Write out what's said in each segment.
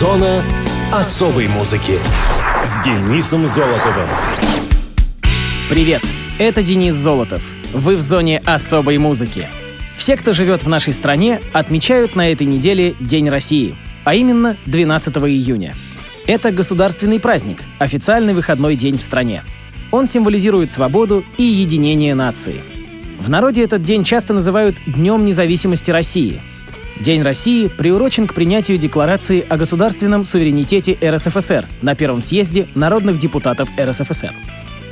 Зона особой музыки с Денисом Золотовым. Привет, это Денис Золотов. Вы в зоне особой музыки. Все, кто живет в нашей стране, отмечают на этой неделе День России, а именно 12 июня. Это государственный праздник, официальный выходной день в стране. Он символизирует свободу и единение нации. В народе этот день часто называют Днем независимости России. День России приурочен к принятию Декларации о государственном суверенитете РСФСР на Первом съезде народных депутатов РСФСР.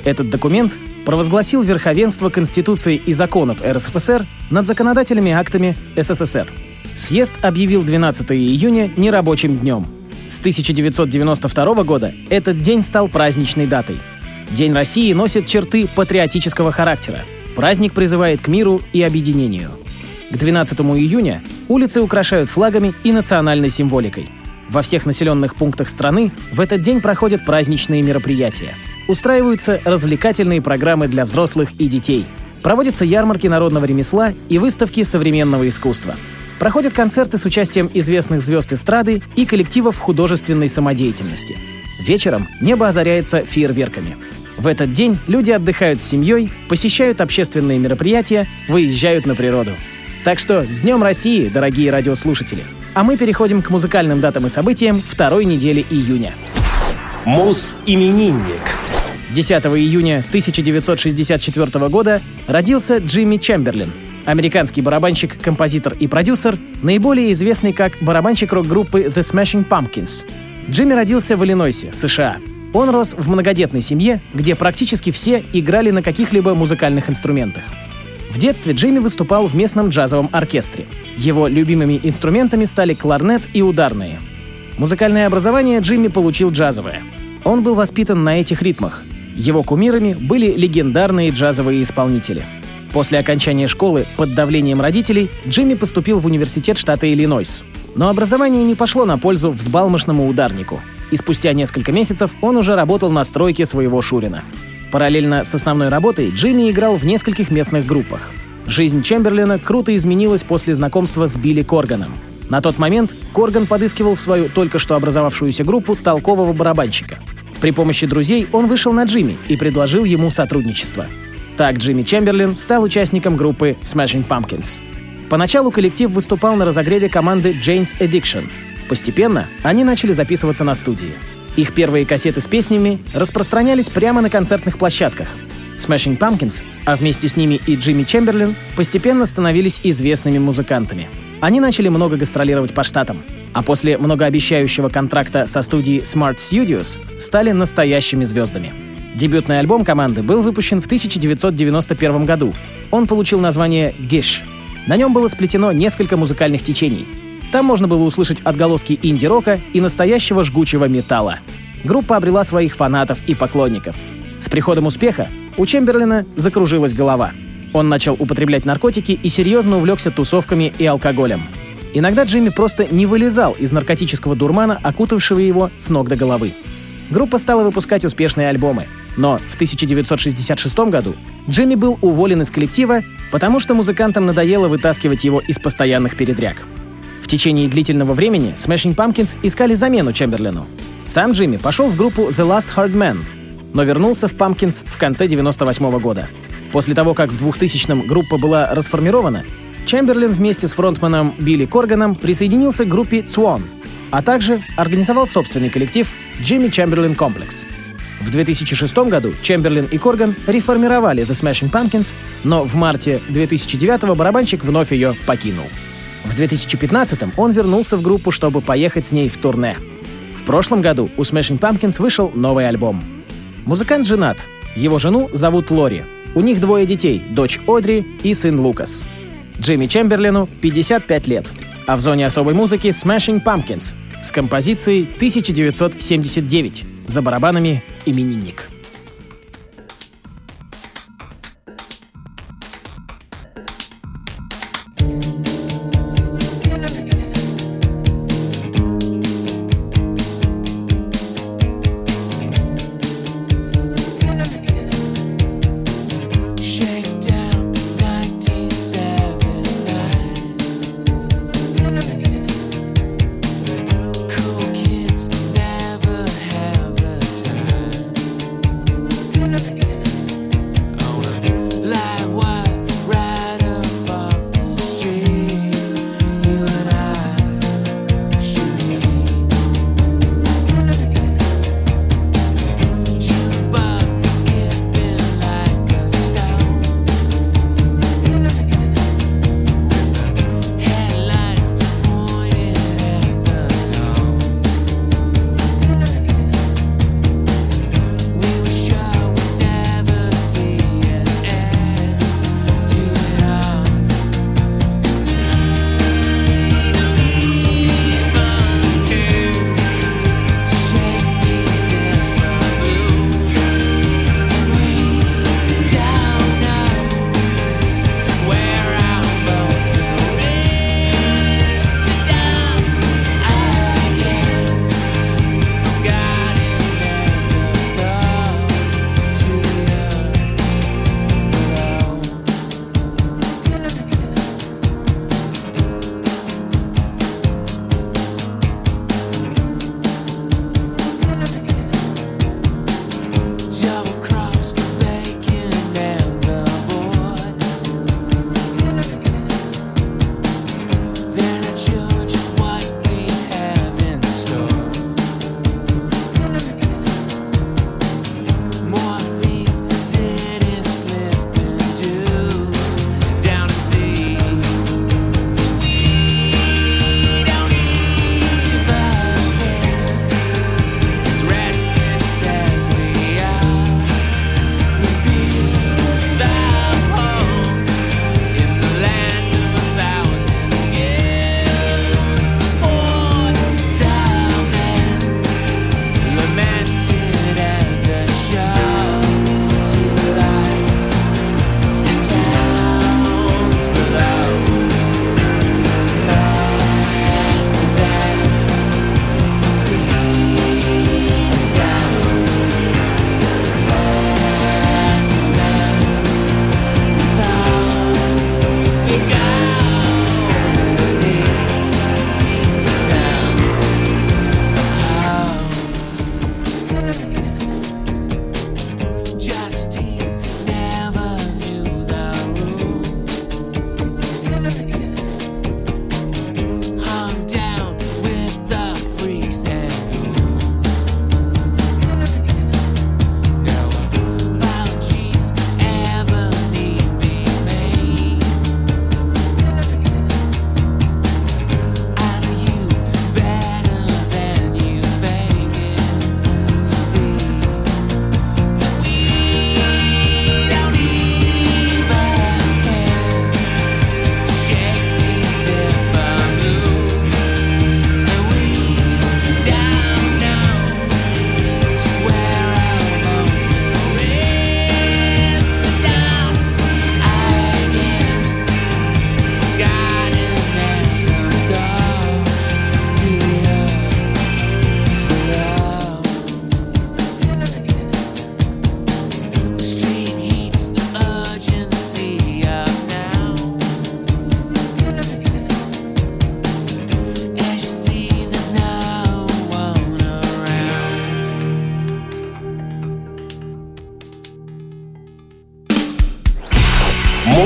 Этот документ провозгласил верховенство Конституции и законов РСФСР над законодательными актами СССР. Съезд объявил 12 июня нерабочим днем. С 1992 года этот день стал праздничной датой. День России носит черты патриотического характера. Праздник призывает к миру и объединению. К 12 июня улицы украшают флагами и национальной символикой. Во всех населенных пунктах страны в этот день проходят праздничные мероприятия – устраиваются развлекательные программы для взрослых и детей, проводятся ярмарки народного ремесла и выставки современного искусства. Проходят концерты с участием известных звезд эстрады и коллективов художественной самодеятельности. Вечером небо озаряется фейерверками. В этот день люди отдыхают с семьей, посещают общественные мероприятия, выезжают на природу. Так что с Днем России, дорогие радиослушатели! А мы переходим к музыкальным датам и событиям второй недели июня. Мус-именинник. 10 июня 1964 года родился Джимми Чемберлин, американский барабанщик, композитор и продюсер, наиболее известный как барабанщик рок-группы The Smashing Pumpkins. Джимми родился в Иллинойсе, США. Он рос в многодетной семье, где практически все играли на каких-либо музыкальных инструментах. В детстве Джимми выступал в местном джазовом оркестре. Его любимыми инструментами стали кларнет и ударные. Музыкальное образование Джимми получил джазовое. Он был воспитан на этих ритмах, его кумирами были легендарные джазовые исполнители. После окончания школы под давлением родителей Джимми поступил в университет штата Иллинойс. Но образование не пошло на пользу взбалмошному ударнику. И спустя несколько месяцев он уже работал на стройке своего Шурина. Параллельно с основной работой Джимми играл в нескольких местных группах. Жизнь Чемберлина круто изменилась после знакомства с Билли Корганом. На тот момент Корган подыскивал в свою только что образовавшуюся группу толкового барабанщика — при помощи друзей он вышел на Джимми и предложил ему сотрудничество. Так Джимми Чемберлин стал участником группы Smashing Pumpkins. Поначалу коллектив выступал на разогреве команды Jane's Addiction. Постепенно они начали записываться на студии. Их первые кассеты с песнями распространялись прямо на концертных площадках. Smashing Pumpkins, а вместе с ними и Джимми Чемберлин, постепенно становились известными музыкантами. Они начали много гастролировать по штатам а после многообещающего контракта со студией Smart Studios стали настоящими звездами. Дебютный альбом команды был выпущен в 1991 году. Он получил название «Gish». На нем было сплетено несколько музыкальных течений. Там можно было услышать отголоски инди-рока и настоящего жгучего металла. Группа обрела своих фанатов и поклонников. С приходом успеха у Чемберлина закружилась голова. Он начал употреблять наркотики и серьезно увлекся тусовками и алкоголем — Иногда Джимми просто не вылезал из наркотического дурмана, окутавшего его с ног до головы. Группа стала выпускать успешные альбомы. Но в 1966 году Джимми был уволен из коллектива, потому что музыкантам надоело вытаскивать его из постоянных передряг. В течение длительного времени Smashing Pumpkins искали замену Чемберлину. Сам Джимми пошел в группу The Last Hard Man, но вернулся в Pumpkins в конце 98 года. После того, как в 2000-м группа была расформирована, Чемберлин вместе с фронтменом Билли Корганом присоединился к группе Swan, а также организовал собственный коллектив Jimmy Chamberlain Complex. В 2006 году Чемберлин и Корган реформировали The Smashing Pumpkins, но в марте 2009 барабанщик вновь ее покинул. В 2015 он вернулся в группу, чтобы поехать с ней в турне. В прошлом году у Smashing Pumpkins вышел новый альбом. Музыкант женат. Его жену зовут Лори. У них двое детей, дочь Одри и сын Лукас. Джимми Чемберлину 55 лет, а в зоне особой музыки Smashing Pumpkins с композицией 1979 за барабанами «Именинник».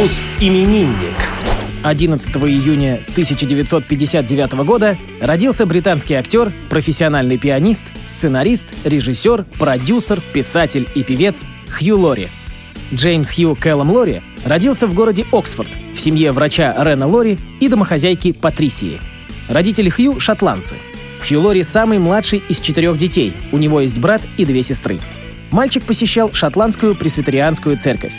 Блюз именинник. 11 июня 1959 года родился британский актер, профессиональный пианист, сценарист, режиссер, продюсер, писатель и певец Хью Лори. Джеймс Хью Кэллом Лори родился в городе Оксфорд в семье врача Рена Лори и домохозяйки Патрисии. Родители Хью — шотландцы. Хью Лори самый младший из четырех детей, у него есть брат и две сестры. Мальчик посещал шотландскую пресвитерианскую церковь.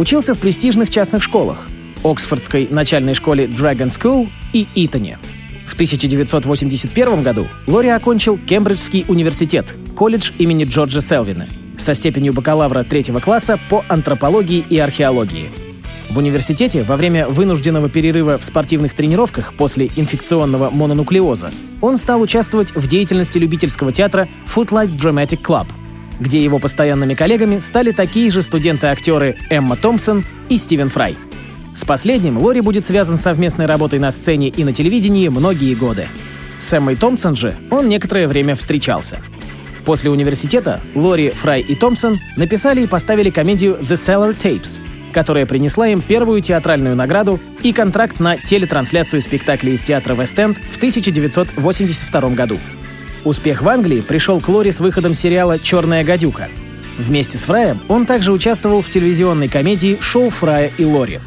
Учился в престижных частных школах — Оксфордской начальной школе Dragon School и Итоне. В 1981 году Лори окончил Кембриджский университет, колледж имени Джорджа Селвина, со степенью бакалавра третьего класса по антропологии и археологии. В университете во время вынужденного перерыва в спортивных тренировках после инфекционного мононуклеоза он стал участвовать в деятельности любительского театра Footlights Dramatic Club, где его постоянными коллегами стали такие же студенты-актеры Эмма Томпсон и Стивен Фрай – с последним Лори будет связан совместной работой на сцене и на телевидении многие годы. С Эммой Томпсон же он некоторое время встречался. После университета Лори, Фрай и Томпсон написали и поставили комедию «The Cellar Tapes», которая принесла им первую театральную награду и контракт на телетрансляцию спектакля из театра Вест-Энд в 1982 году. Успех в Англии пришел к Лори с выходом сериала «Черная гадюка». Вместе с Фраем он также участвовал в телевизионной комедии «Шоу Фрая и Лори»,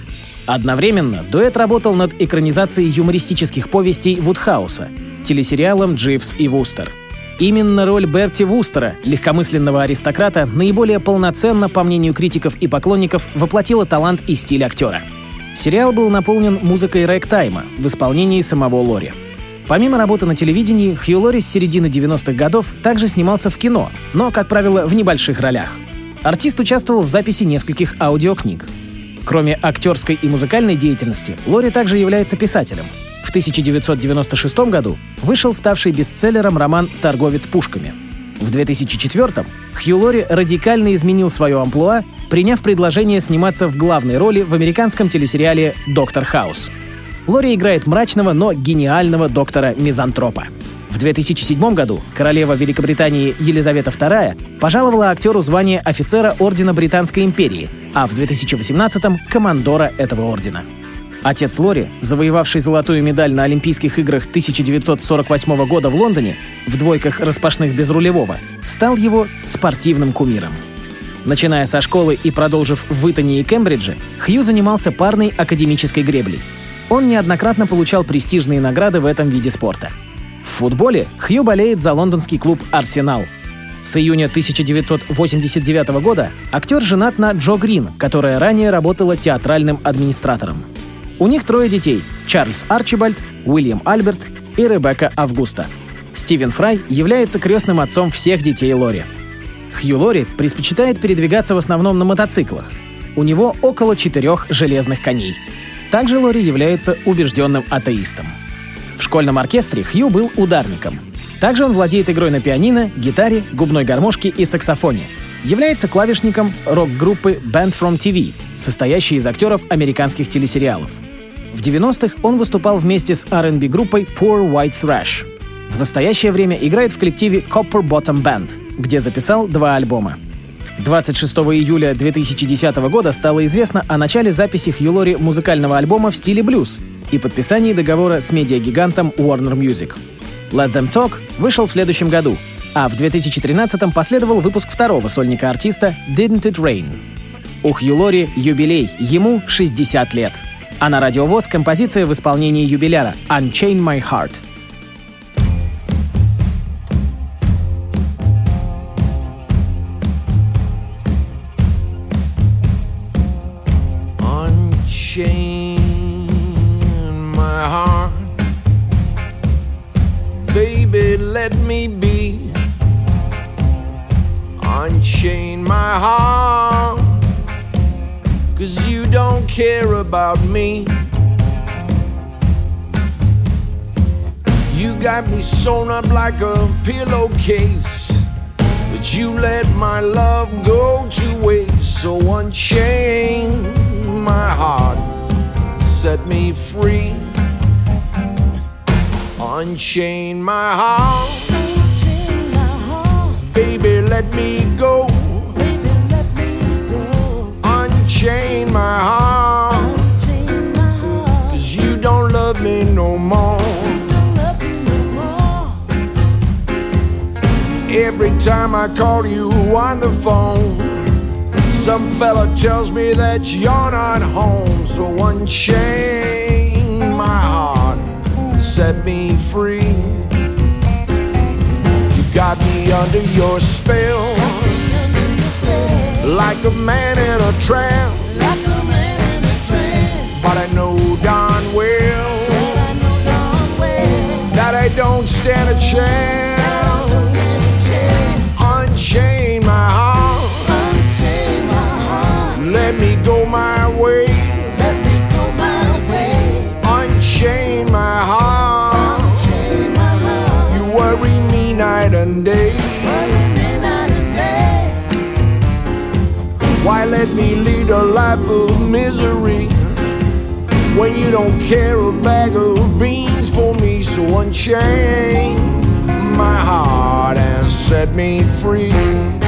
Одновременно дуэт работал над экранизацией юмористических повестей Вудхауса, телесериалом «Дживс и Вустер». Именно роль Берти Вустера, легкомысленного аристократа, наиболее полноценно, по мнению критиков и поклонников, воплотила талант и стиль актера. Сериал был наполнен музыкой рэк-тайма в исполнении самого Лори. Помимо работы на телевидении, Хью Лори с середины 90-х годов также снимался в кино, но, как правило, в небольших ролях. Артист участвовал в записи нескольких аудиокниг. Кроме актерской и музыкальной деятельности, Лори также является писателем. В 1996 году вышел ставший бестселлером роман «Торговец пушками». В 2004-м Хью Лори радикально изменил свое амплуа, приняв предложение сниматься в главной роли в американском телесериале «Доктор Хаус». Лори играет мрачного, но гениального доктора-мизантропа. В 2007 году королева Великобритании Елизавета II пожаловала актеру звание офицера Ордена Британской империи, а в 2018-м — командора этого ордена. Отец Лори, завоевавший золотую медаль на Олимпийских играх 1948 года в Лондоне в двойках распашных без рулевого, стал его спортивным кумиром. Начиная со школы и продолжив в Итоне и Кембридже, Хью занимался парной академической греблей. Он неоднократно получал престижные награды в этом виде спорта — в футболе Хью болеет за лондонский клуб «Арсенал». С июня 1989 года актер женат на Джо Грин, которая ранее работала театральным администратором. У них трое детей – Чарльз Арчибальд, Уильям Альберт и Ребекка Августа. Стивен Фрай является крестным отцом всех детей Лори. Хью Лори предпочитает передвигаться в основном на мотоциклах. У него около четырех железных коней. Также Лори является убежденным атеистом. В школьном оркестре Хью был ударником. Также он владеет игрой на пианино, гитаре, губной гармошке и саксофоне. Является клавишником рок-группы Band From TV, состоящей из актеров американских телесериалов. В 90-х он выступал вместе с R&B группой Poor White Thrash. В настоящее время играет в коллективе Copper Bottom Band, где записал два альбома. 26 июля 2010 года стало известно о начале записи Хью Лори музыкального альбома в стиле блюз, и подписании договора с медиагигантом Warner Music. Let Them Talk вышел в следующем году, а в 2013-м последовал выпуск второго сольника артиста Didn't It Rain. У Хью юбилей, ему 60 лет. А на радиовоз композиция в исполнении юбиляра «Unchain My Heart». Let me be. Unchain my heart, cause you don't care about me. You got me sewn up like a pillowcase, but you let my love go to waste. So unchain my heart, set me free. Unchain my heart. Baby, let me go. Unchain my heart. Unchain my heart. Cause you don't love me no more. Every time I call you on the phone some fella tells me that you're not home. So unchain my heart, set me free. You got me under your spell, like a man in a trance. But I know darn well that I don't stand a chance. Unchain life of misery when you don't care a bag of beans for me? So unchain my heart and set me free.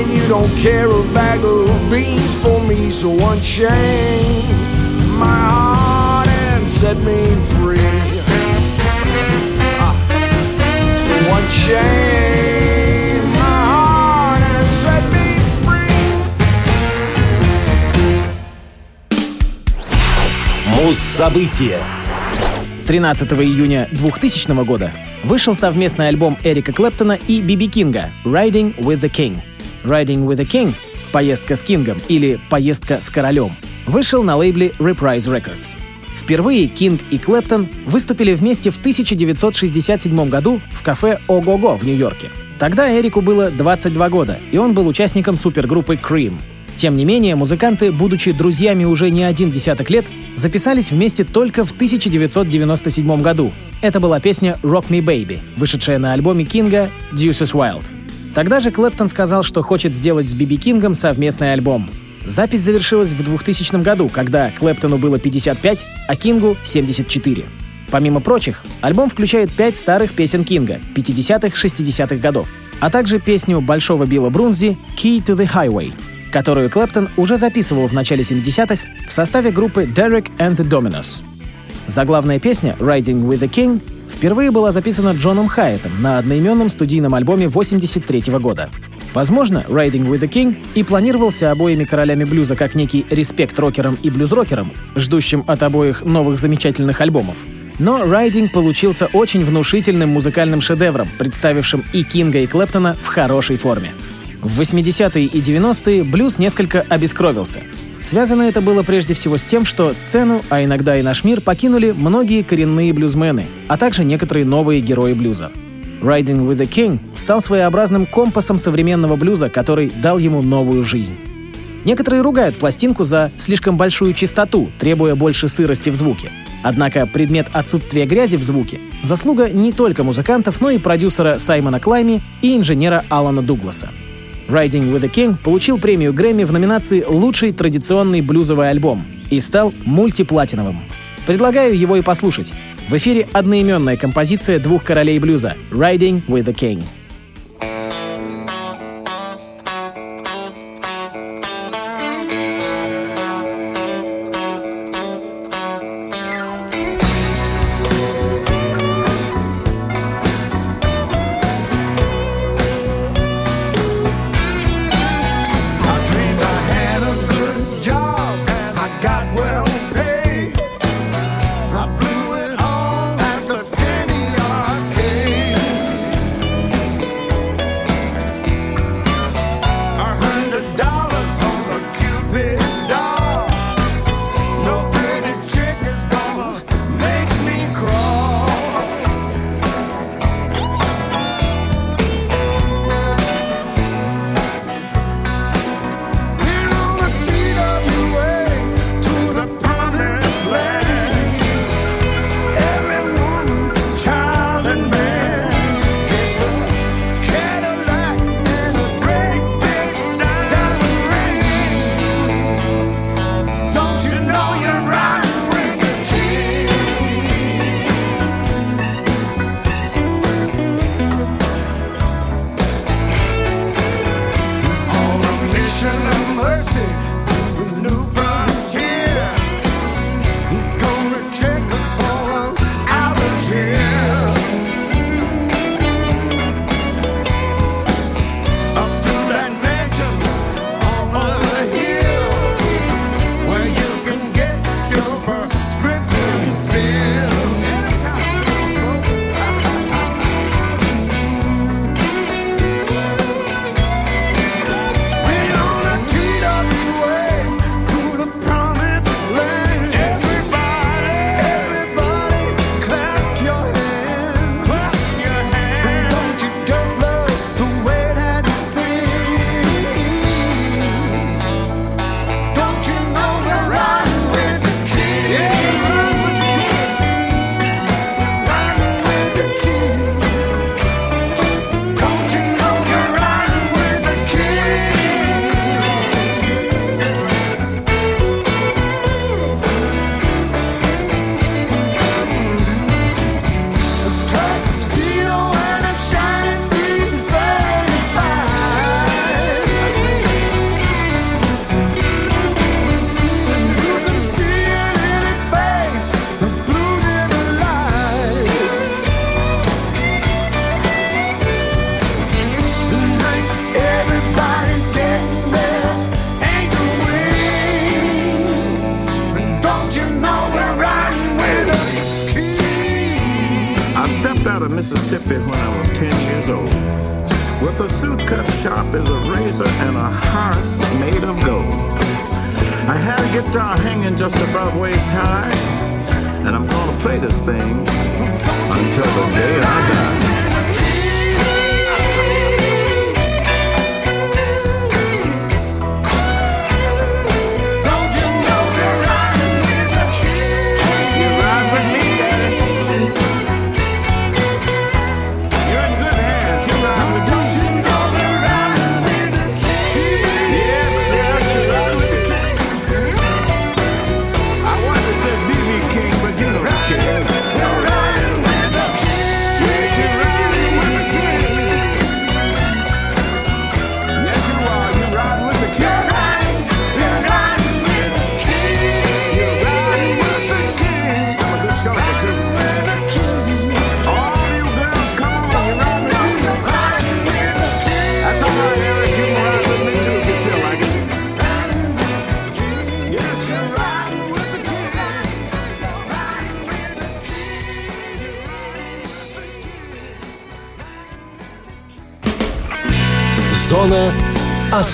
When you don't care a bag of beans for me? So unchain my heart and set me free. Ah. So unchain my heart and set me free. Муз-события. 13 июня 2000 года вышел совместный альбом Эрика Клэптона и Би Би Кинга «Riding with the King». «Riding with the King» — «Поездка с Кингом» или «Поездка с королем» вышел на лейбле Reprise Records. Впервые Кинг и Клэптон выступили вместе в 1967 году в кафе «Au Go Go» в Нью-Йорке. Тогда Эрику было 22 года, и он был участником супергруппы Cream. Тем не менее, музыканты, будучи друзьями уже не один десяток лет, записались вместе только в 1997 году. Это была песня «Rock Me Baby», вышедшая на альбоме Кинга «Deuces Wild». Тогда же Клэптон сказал, что хочет сделать с Би Би Кингом совместный альбом. Запись завершилась в 2000 году, когда Клэптону было 55, а Кингу — 74. Помимо прочих, альбом включает пять старых песен Кинга 50-х-60-х годов, а также песню Большого Билла Брунзи «Key to the Highway», которую Клэптон уже записывал в начале 70-х в составе группы Derek and the Dominos. Заглавная песня «Riding with the King» впервые была записана Джоном Хайетом на одноименном студийном альбоме 83 года. Возможно, «Riding with the King» и планировался обоими королями блюза как некий респект рокерам и блюз-рокерам, ждущим от обоих новых замечательных альбомов. Но «Riding» получился очень внушительным музыкальным шедевром, представившим и Кинга, и Клэптона в хорошей форме. В 80-е и 90-е блюз несколько обескровился. Связано это было прежде всего с тем, что сцену, а иногда и наш мир, покинули многие коренные блюзмены, а также некоторые новые герои блюза. «Riding with the King» стал своеобразным компасом современного блюза, который дал ему новую жизнь. Некоторые ругают пластинку за слишком большую частоту, требуя больше сырости в звуке. Однако предмет отсутствия грязи в звуке — заслуга не только музыкантов, но и продюсера Саймона Клайми и инженера Алана Дугласа. «Riding with the King» получил премию Грэмми в номинации «Лучший традиционный блюзовый альбом» и стал мультиплатиновым. Предлагаю его и послушать. В эфире одноименная композиция двух королей блюза «Riding with the King». script had a guitar hanging just above waist high, and I'm gonna play this thing until the day I die.